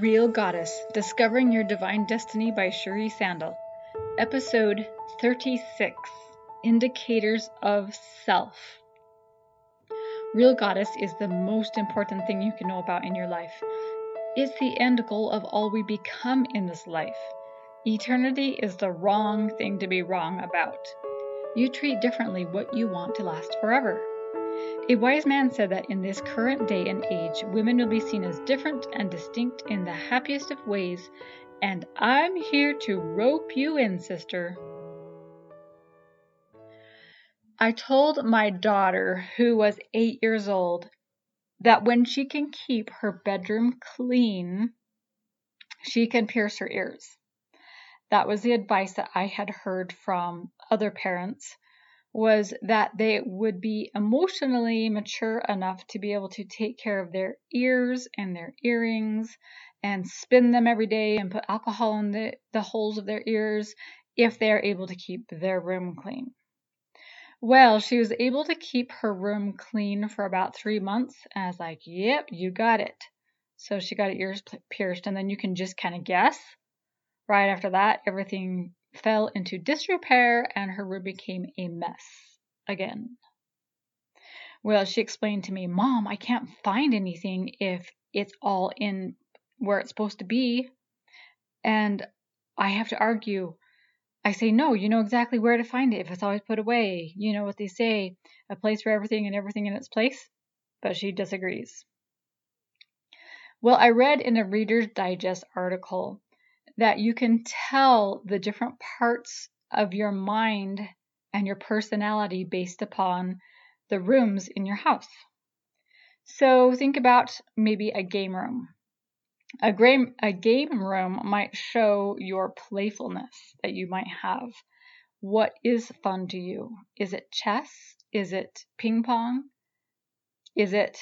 Real Goddess Discovering Your Divine Destiny by Cherie Sandel. Episode 36 Indicators of Self. Real Goddess is the most important thing you can know about in your life. It's the end goal of all we become in this life. Eternity is the wrong thing to be wrong about. You treat differently what you want to last forever. A wise man said that in this current day and age, women will be seen as different and distinct in the happiest of ways, and I'm here to rope you in, sister. I told my daughter, who was eight years old, that when she can keep her bedroom clean, she can pierce her ears. That was the advice that I had heard from other parents was that they would be emotionally mature enough to be able to take care of their ears and their earrings and spin them every day and put alcohol in the, the holes of their ears if they are able to keep their room clean. Well, she was able to keep her room clean for about three months. And I was like, yep, you got it. So she got her ears pierced, and then you can just kind of guess. Right after that, everything fell into disrepair and her room became a mess again. Well, she explained to me, Mom, I can't find anything if it's all in where it's supposed to be. And I have to argue. I say, No, you know exactly where to find it if it's always put away. You know what they say a place for everything and everything in its place. But she disagrees. Well, I read in a Reader's Digest article that you can tell the different parts of your mind and your personality based upon the rooms in your house. So think about maybe a game room. A game, a game room might show your playfulness that you might have. What is fun to you? Is it chess? Is it ping pong? Is it,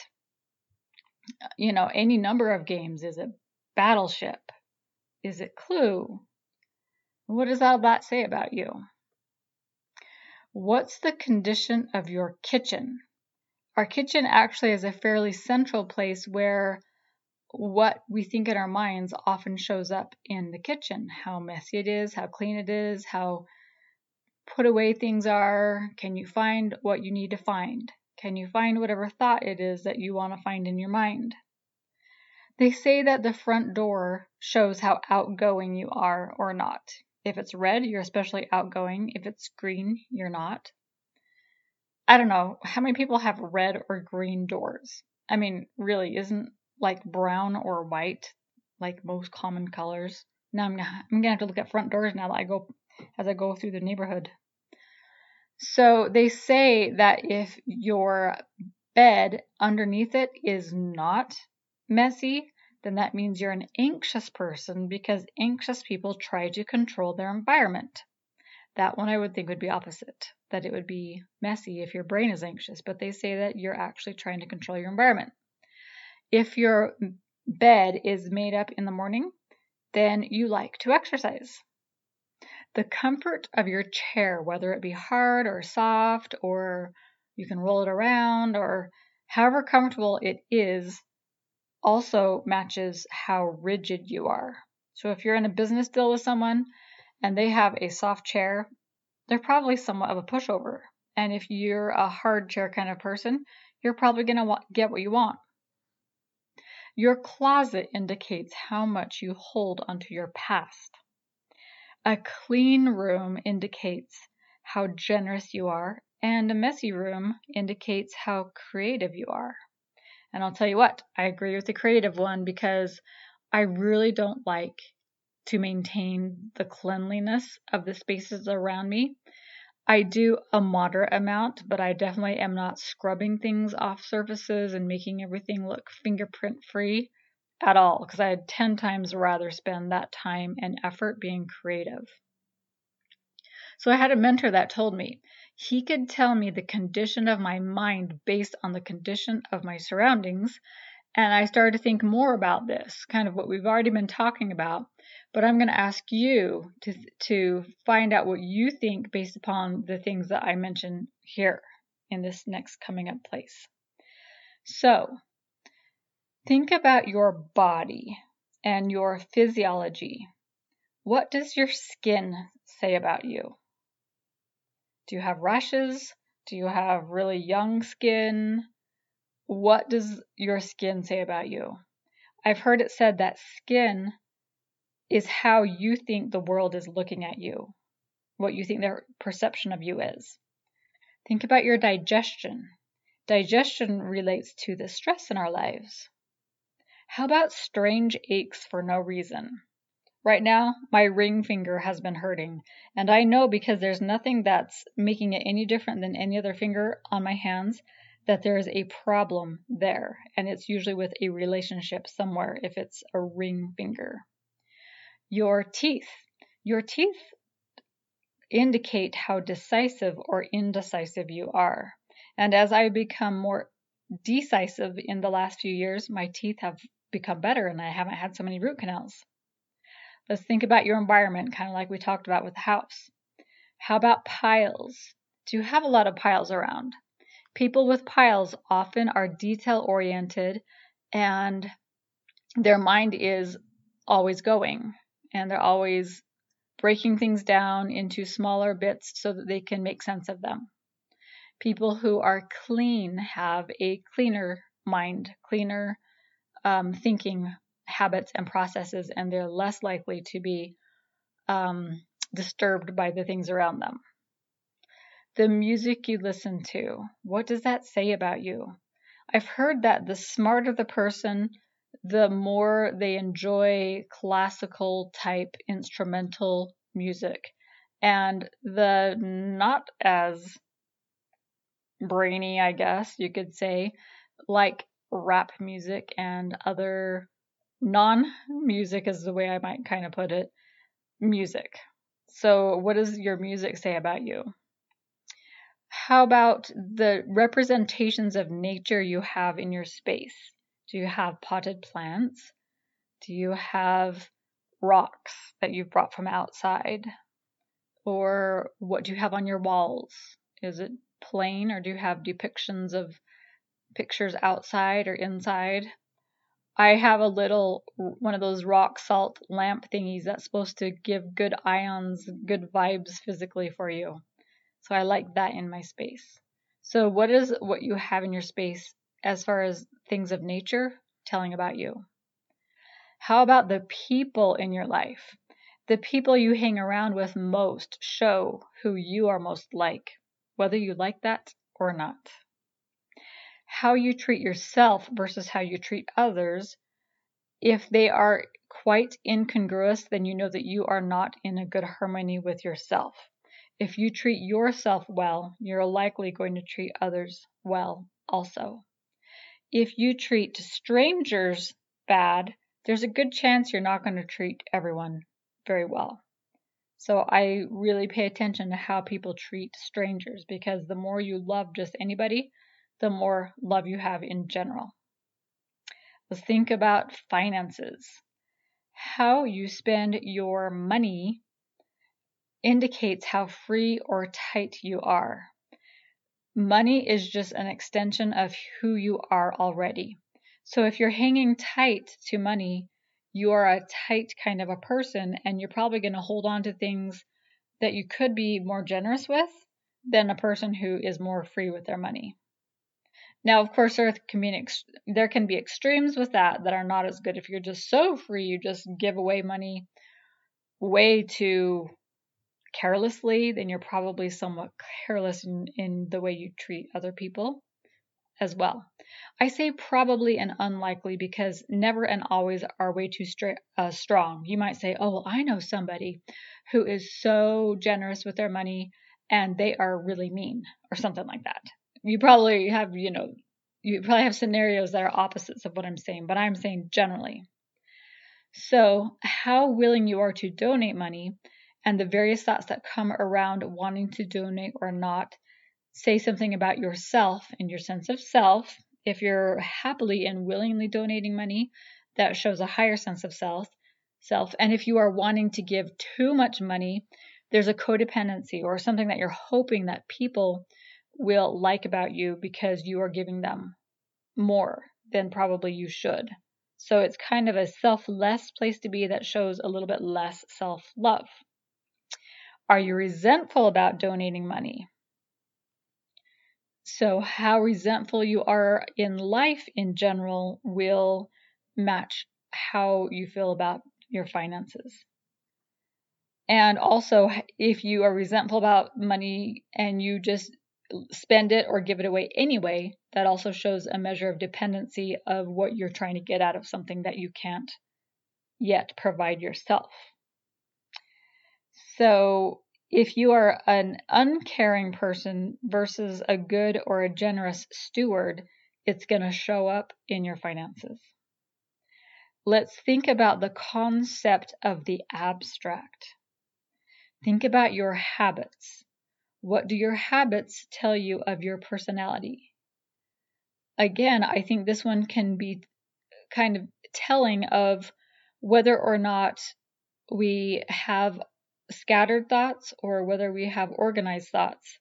you know, any number of games? Is it battleship? Is it Clue? What does all that say about you? What's the condition of your kitchen? Our kitchen actually is a fairly central place where what we think in our minds often shows up in the kitchen. How messy it is, how clean it is, how put away things are. Can you find what you need to find? Can you find whatever thought it is that you want to find in your mind? They say that the front door shows how outgoing you are or not. If it's red, you're especially outgoing. If it's green, you're not. I don't know. How many people have red or green doors? I mean, really, isn't like brown or white like most common colors? Now I'm gonna, I'm gonna have to look at front doors now that I go as I go through the neighborhood. So they say that if your bed underneath it is not messy, then that means you're an anxious person because anxious people try to control their environment. That one I would think would be opposite, that it would be messy if your brain is anxious, but they say that you're actually trying to control your environment. If your bed is made up in the morning, then you like to exercise. The comfort of your chair, whether it be hard or soft, or you can roll it around, or however comfortable it is, also matches how rigid you are. So if you're in a business deal with someone and they have a soft chair, they're probably somewhat of a pushover. And if you're a hard chair kind of person, you're probably going to get what you want. Your closet indicates how much you hold onto your past. A clean room indicates how generous you are, and a messy room indicates how creative you are. And I'll tell you what, I agree with the creative one because I really don't like to maintain the cleanliness of the spaces around me. I do a moderate amount, but I definitely am not scrubbing things off surfaces and making everything look fingerprint free at all because I'd 10 times rather spend that time and effort being creative. So I had a mentor that told me he could tell me the condition of my mind based on the condition of my surroundings. And I started to think more about this, kind of what we've already been talking about. But I'm going to ask you to, to find out what you think based upon the things that I mentioned here in this next coming up place. So, think about your body. and your physiology. What does your skin say about you? Do you have rashes? Do you have really young skin? What does your skin say about you? I've heard it said that skin is how you think the world is looking at you, what you think their perception of you is. Think about your digestion. Digestion relates to the stress in our lives. How about strange aches for no reason? Right now, my ring finger has been hurting, and I know because there's nothing that's making it any different than any other finger on my hands that there is a problem there, and it's usually with a relationship somewhere if it's a ring finger. Your teeth. Your teeth indicate how decisive or indecisive you are. And as I become more decisive in the last few years, my teeth have become better and I haven't had so many root canals. Let's think about your environment, kind of like we talked about with the house. How about piles? Do you have a lot of piles around? People with piles often are detail oriented and their mind is always going and they're always breaking things down into smaller bits so that they can make sense of them. People who are clean have a cleaner mind, cleaner um, thinking habits and processes, and they're less likely to be um, disturbed by the things around them. The music you listen to, what does that say about you? I've heard that the smarter the person, the more they enjoy classical type instrumental music. And the not as brainy, I guess you could say, like rap music and other non music is the way I might kind of put it, music. So, what does your music say about you? How about the representations of nature you have in your space? Do you have potted plants? Do you have rocks that you've brought from outside? Or what do you have on your walls? Is it plain or do you have depictions of pictures outside or inside? I have a little one of those rock salt lamp thingies that's supposed to give good ions, good vibes physically for you. So I like that in my space. So what is what you have in your space as far as things of nature telling about you? How about the people in your life? The people you hang around with most show who you are most like, whether you like that or not. How you treat yourself versus how you treat others, if they are quite incongruous, then you know that you are not in a good harmony with yourself. If you treat yourself well, you're likely going to treat others well also. If you treat strangers bad, there's a good chance you're not going to treat everyone very well. So I really pay attention to how people treat strangers because the more you love just anybody, the more love you have in general. Let's think about finances. How you spend your money indicates how free or tight you are. Money is just an extension of who you are already. So if you're hanging tight to money, you are a tight kind of a person and you're probably going to hold on to things that you could be more generous with than a person who is more free with their money. Now, of course, there can be ex- there can be extremes with that that are not as good. If you're just so free, you just give away money way too carelessly, then you're probably somewhat careless in, in the way you treat other people as well. I say probably and unlikely because never and always are way too uh, strong. You might say, oh, well, I know somebody who is so generous with their money and they are really mean or something like that. You probably have, you know, you probably have scenarios that are opposites of what I'm saying, but I'm saying generally. So, how willing you are to donate money and the various thoughts that come around wanting to donate or not say something about yourself and your sense of self. If you're happily and willingly donating money, that shows a higher sense of self. Self, and if you are wanting to give too much money, there's a codependency or something that you're hoping that people will like about you because you are giving them more than probably you should. So it's kind of a selfless place to be that shows a little bit less self love. Are you resentful about donating money? So, how resentful you are in life in general will match how you feel about your finances. And also, if you are resentful about money and you just spend it or give it away anyway, that also shows a measure of dependency of what you're trying to get out of something that you can't yet provide yourself. So, if you are an uncaring person versus a good or a generous steward, it's going to show up in your finances. Let's think about the concept of the abstract. Think about your habits. What do your habits tell you of your personality? Again, I think this one can be kind of telling of whether or not we have scattered thoughts or whether we have organized thoughts.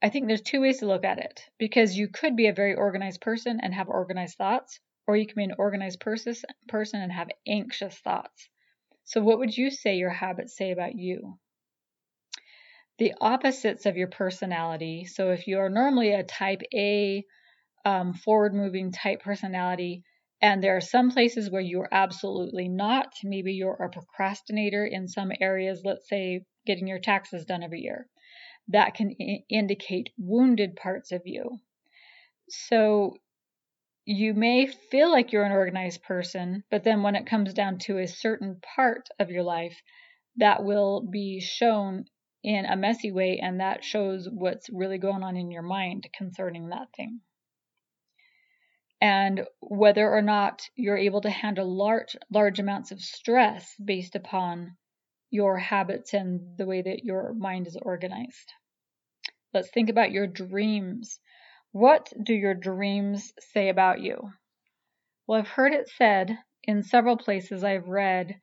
I think there's two ways to look at it because you could be a very organized person and have organized thoughts, or you can be an organized person and have anxious thoughts. So, what would you say your habits say about you? The opposites of your personality. So if you are normally a type A, um, forward moving type personality, and there are some places where you're absolutely not, maybe you're a procrastinator in some areas, let's say getting your taxes done every year, that can I- indicate wounded parts of you. So you may feel like you're an organized person, but then when it comes down to a certain part of your life, that will be shown in a messy way, and that shows what's really going on in your mind concerning that thing. And whether or not you're able to handle large large amounts of stress based upon your habits and the way that your mind is organized. Let's think about your dreams. What do your dreams say about you? Well, I've heard it said in several places I've read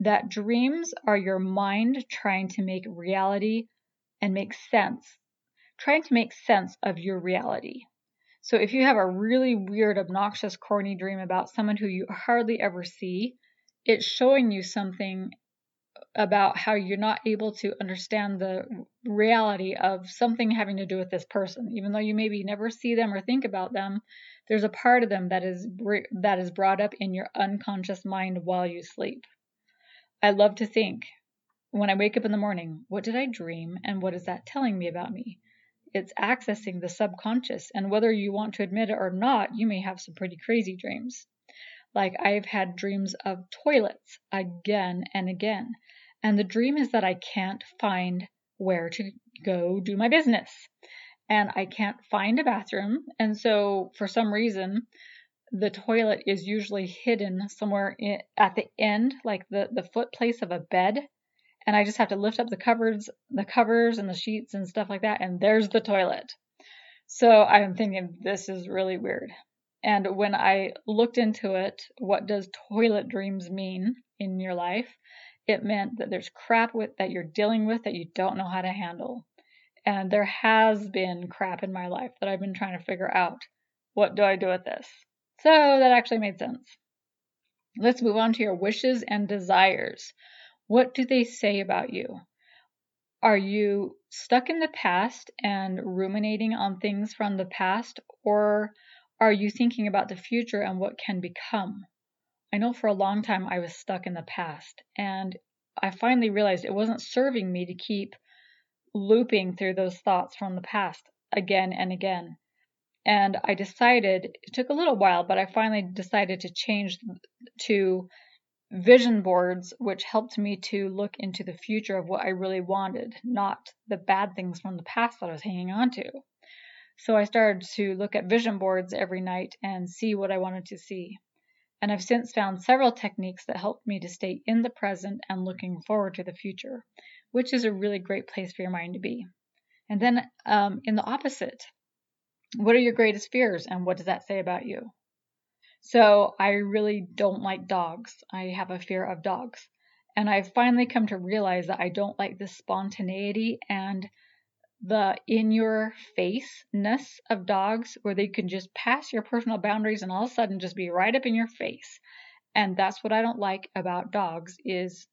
that dreams are your mind trying to make reality and make sense, trying to make sense of your reality. So if you have a really weird, obnoxious, corny dream about someone who you hardly ever see, it's showing you something about how you're not able to understand the reality of something having to do with this person even though you maybe never see them or think about them there's a part of them that is that is brought up in your unconscious mind while you sleep I love to think when I wake up in the morning, what did I dream and what is that telling me about me? It's accessing the subconscious, and whether you want to admit it or not, you may have some pretty crazy dreams. Like I've had dreams of toilets again and again, and the dream is that I can't find where to go do my business. And I can't find a bathroom, and so for some reason, the toilet is usually hidden somewhere in, at the end, like the, the foot place of a bed. And I just have to lift up the covers, the covers and the sheets and stuff like that, and there's the toilet. So I'm thinking this is really weird. And when I looked into it, what does toilet dreams mean in your life? It meant that there's crap with that you're dealing with that you don't know how to handle. And there has been crap in my life that I've been trying to figure out. What do I do with this? So that actually made sense. Let's move on to your wishes and desires. What do they say about you? Are you stuck in the past and ruminating on things from the past, or are you thinking about the future and what can become? I know for a long time I was stuck in the past, and I finally realized it wasn't serving me to keep looping through those thoughts from the past again and again. And I decided, it took a little while, but I finally decided to change to vision boards, which helped me to look into the future of what I really wanted, not the bad things from the past that I was hanging on to. So I started to look at vision boards every night and see what I wanted to see. And I've since found several techniques that helped me to stay in the present and looking forward to the future, which is a really great place for your mind to be. And then um, in the opposite, what are your greatest fears and what does that say about you? So, I really don't like dogs. I have a fear of dogs. And I've finally come to realize that I don't like the spontaneity and the in your face ness of dogs where they can just pass your personal boundaries and all of a sudden just be right up in your face. And that's what I don't like about dogs is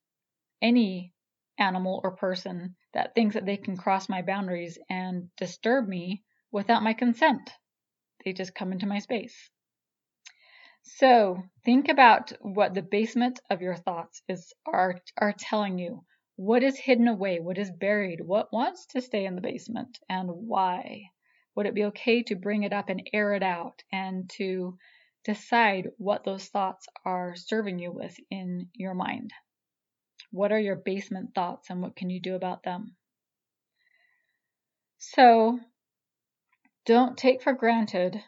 any animal or person that thinks that they can cross my boundaries and disturb me without my consent. They just come into my space. So think about what the basement of your thoughts is are are telling you. What is hidden away? What is buried? What wants to stay in the basement and why? Would it be okay to bring it up and air it out and to decide what those thoughts are serving you with in your mind? What are your basement thoughts and what can you do about them? So don't take for granted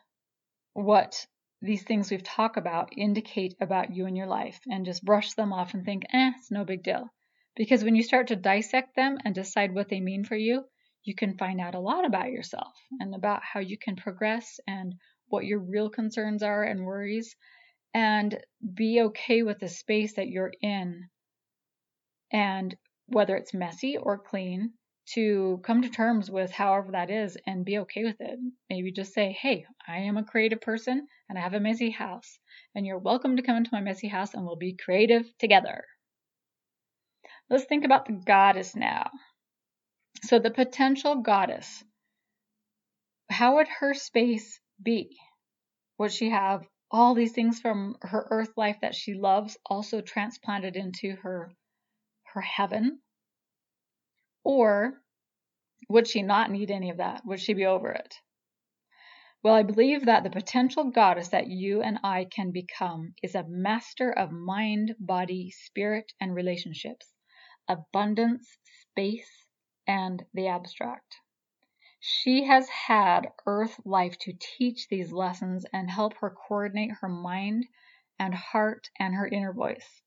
what these things we've talked about indicate about you and your life and just brush them off and think, eh, it's no big deal. Because when you start to dissect them and decide what they mean for you, you can find out a lot about yourself and about how you can progress and what your real concerns are and worries and be okay with the space that you're in and whether it's messy or clean to come to terms with however that is and be okay with it. Maybe just say, hey, I am a creative person and I have a messy house, and you're welcome to come into my messy house and we'll be creative together. Let's think about the goddess now. So, the potential goddess, how would her space be? Would she have all these things from her earth life that she loves also transplanted into her her heaven or would she not need any of that? Would she be over it? Well, I believe that the potential goddess that you and I can become is a master of mind, body, spirit, and relationships, abundance, space, and the abstract. She has had earth life to teach these lessons and help her coordinate her mind and heart and her inner voice.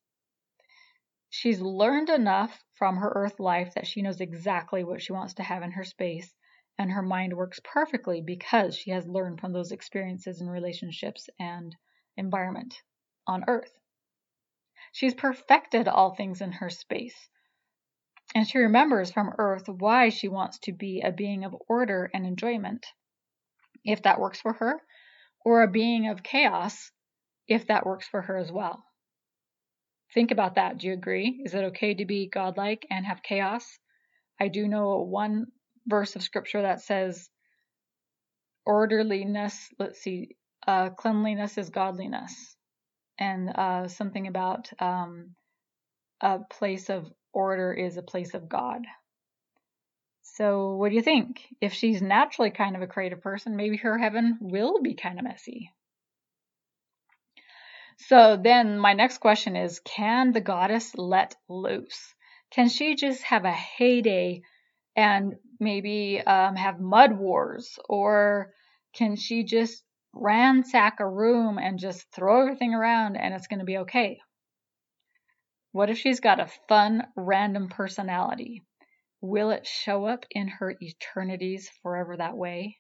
She's learned enough from her earth life that she knows exactly what she wants to have in her space, and her mind works perfectly because she has learned from those experiences and relationships and environment on earth. She's perfected all things in her space. And she remembers from earth why she wants to be a being of order and enjoyment, if that works for her, or a being of chaos, if that works for her as well. Think about that. Do you agree? Is it okay to be godlike and have chaos? I do know one verse of scripture that says orderliness, let's see, uh, cleanliness is godliness. And uh, something about um, a place of order is a place of God. So, what do you think? If she's naturally kind of a creative person, maybe her heaven will be kind of messy. So then my next question is can the goddess let loose? Can she just have a heyday and maybe um, have mud wars? Or can she just ransack a room and just throw everything around and it's going to be okay? What if she's got a fun, random personality? Will it show up in her eternities forever that way?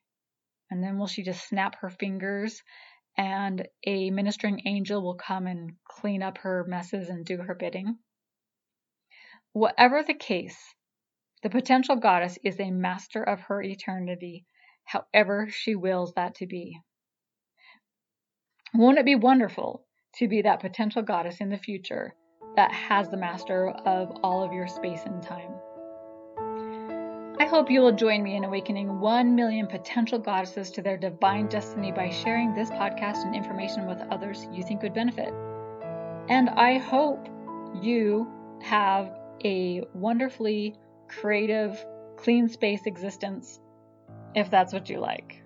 And then will she just snap her fingers and a ministering angel will come and clean up her messes and do her bidding. Whatever the case, the potential goddess is a master of her eternity, however she wills that to be. Won't it be wonderful to be that potential goddess in the future that has the master of all of your space and time? I hope you will join me in awakening 1 million potential goddesses to their divine destiny by sharing this podcast and information with others you think would benefit. And I hope you have a wonderfully creative, clean space existence if that's what you like.